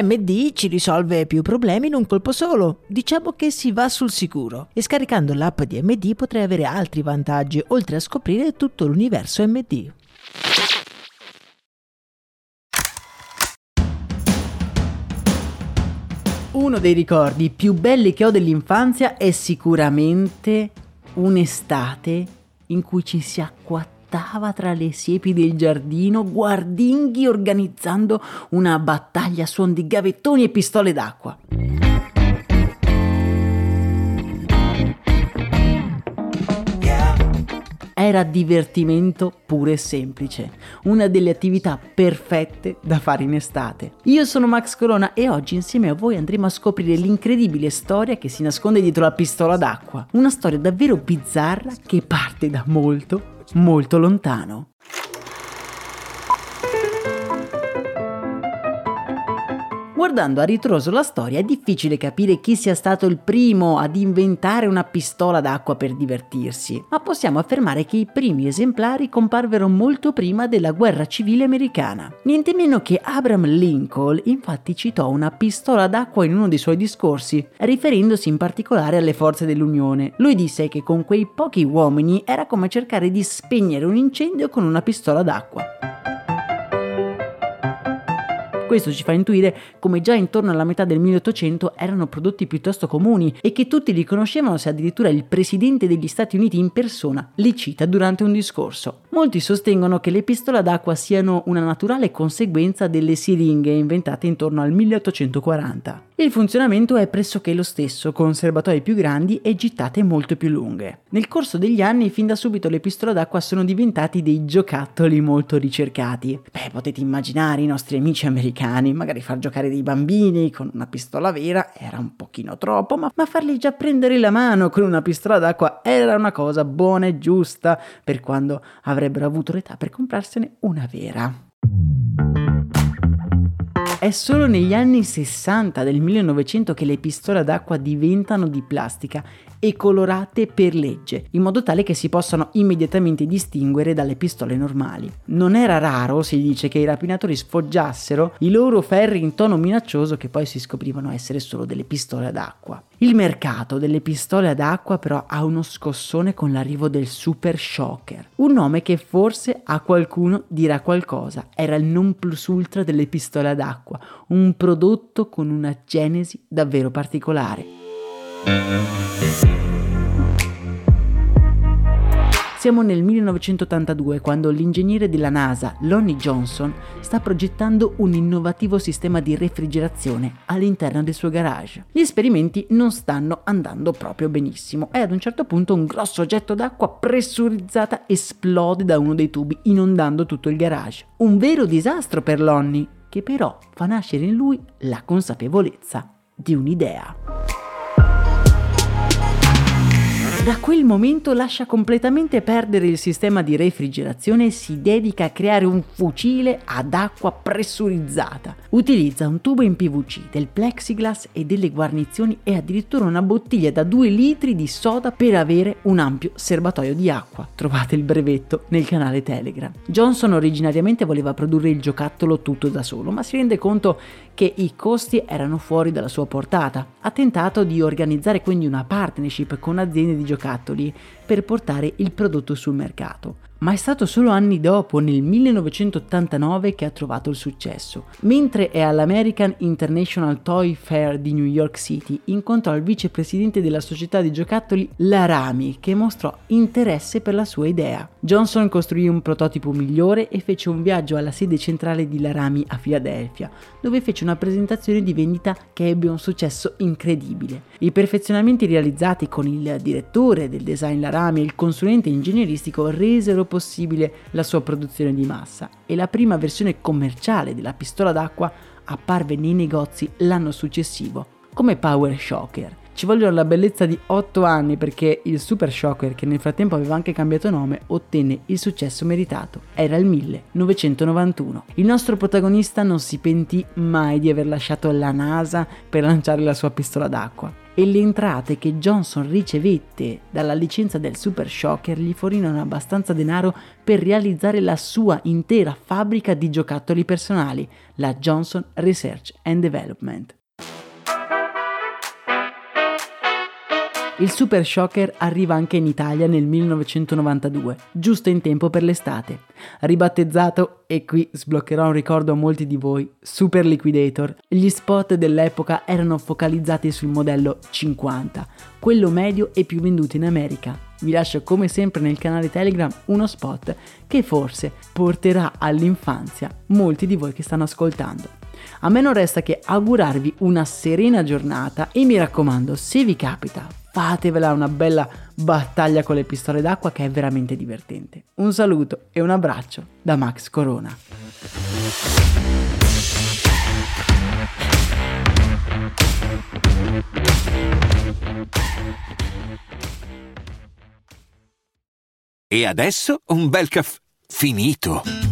MD ci risolve più problemi in un colpo solo. Diciamo che si va sul sicuro. E scaricando l'app di MD potrai avere altri vantaggi, oltre a scoprire tutto l'universo MD. Uno dei ricordi più belli che ho dell'infanzia è sicuramente un'estate in cui ci si acquattava saltava tra le siepi del giardino, guardinghi organizzando una battaglia a suon di gavettoni e pistole d'acqua. Era divertimento puro e semplice, una delle attività perfette da fare in estate. Io sono Max Corona e oggi insieme a voi andremo a scoprire l'incredibile storia che si nasconde dietro la pistola d'acqua. Una storia davvero bizzarra che parte da molto, molto lontano. Guardando a ritroso la storia è difficile capire chi sia stato il primo ad inventare una pistola d'acqua per divertirsi, ma possiamo affermare che i primi esemplari comparvero molto prima della guerra civile americana. Niente meno che Abraham Lincoln infatti citò una pistola d'acqua in uno dei suoi discorsi, riferendosi in particolare alle forze dell'Unione. Lui disse che con quei pochi uomini era come cercare di spegnere un incendio con una pistola d'acqua. Questo ci fa intuire come già intorno alla metà del 1800 erano prodotti piuttosto comuni e che tutti li conoscevano se addirittura il presidente degli Stati Uniti in persona li cita durante un discorso. Molti sostengono che le pistole d'acqua siano una naturale conseguenza delle siringhe inventate intorno al 1840. Il funzionamento è pressoché lo stesso, con serbatoi più grandi e gittate molto più lunghe. Nel corso degli anni, fin da subito le pistole d'acqua sono diventati dei giocattoli molto ricercati. Beh, potete immaginare i nostri amici americani, magari far giocare dei bambini con una pistola vera era un pochino troppo, ma, ma farli già prendere la mano con una pistola d'acqua era una cosa buona e giusta per quando avrebbero avuto l'età per comprarsene una vera. È solo negli anni 60 del 1900 che le pistole d'acqua diventano di plastica e colorate per legge, in modo tale che si possano immediatamente distinguere dalle pistole normali. Non era raro, si dice, che i rapinatori sfoggiassero i loro ferri in tono minaccioso che poi si scoprivano essere solo delle pistole ad acqua. Il mercato delle pistole ad acqua però ha uno scossone con l'arrivo del Super Shocker, un nome che forse a qualcuno dirà qualcosa. Era il non plus ultra delle pistole ad acqua, un prodotto con una genesi davvero particolare. Siamo nel 1982 quando l'ingegnere della NASA, Lonnie Johnson, sta progettando un innovativo sistema di refrigerazione all'interno del suo garage. Gli esperimenti non stanno andando proprio benissimo e ad un certo punto un grosso oggetto d'acqua pressurizzata esplode da uno dei tubi inondando tutto il garage. Un vero disastro per Lonnie, che però fa nascere in lui la consapevolezza di un'idea. Da quel momento lascia completamente perdere il sistema di refrigerazione e si dedica a creare un fucile ad acqua pressurizzata. Utilizza un tubo in PVC, del plexiglass e delle guarnizioni e addirittura una bottiglia da 2 litri di soda per avere un ampio serbatoio di acqua. Trovate il brevetto nel canale Telegram. Johnson originariamente voleva produrre il giocattolo tutto da solo, ma si rende conto che i costi erano fuori dalla sua portata. Ha tentato di organizzare quindi una partnership con aziende di giocattoli per portare il prodotto sul mercato ma è stato solo anni dopo, nel 1989, che ha trovato il successo. Mentre è all'American International Toy Fair di New York City, incontrò il vicepresidente della società di giocattoli Larami, che mostrò interesse per la sua idea. Johnson costruì un prototipo migliore e fece un viaggio alla sede centrale di Larami a Filadelfia, dove fece una presentazione di vendita che ebbe un successo incredibile. I perfezionamenti realizzati con il direttore del design Larami rami e il consulente ingegneristico resero possibile la sua produzione di massa e la prima versione commerciale della pistola d'acqua apparve nei negozi l'anno successivo come Power Shocker ci vogliono la bellezza di 8 anni perché il Super Shocker, che nel frattempo aveva anche cambiato nome, ottenne il successo meritato. Era il 1991. Il nostro protagonista non si pentì mai di aver lasciato la NASA per lanciare la sua pistola d'acqua e le entrate che Johnson ricevette dalla licenza del Super Shocker gli fornirono abbastanza denaro per realizzare la sua intera fabbrica di giocattoli personali, la Johnson Research and Development. Il Super Shocker arriva anche in Italia nel 1992, giusto in tempo per l'estate. Ribattezzato, e qui sbloccherò un ricordo a molti di voi, Super Liquidator, gli spot dell'epoca erano focalizzati sul modello 50, quello medio e più venduto in America. Vi lascio come sempre nel canale Telegram uno spot che forse porterà all'infanzia molti di voi che stanno ascoltando. A me non resta che augurarvi una serena giornata e mi raccomando, se vi capita, fatevela una bella battaglia con le pistole d'acqua che è veramente divertente. Un saluto e un abbraccio da Max Corona. E adesso un bel caffè finito.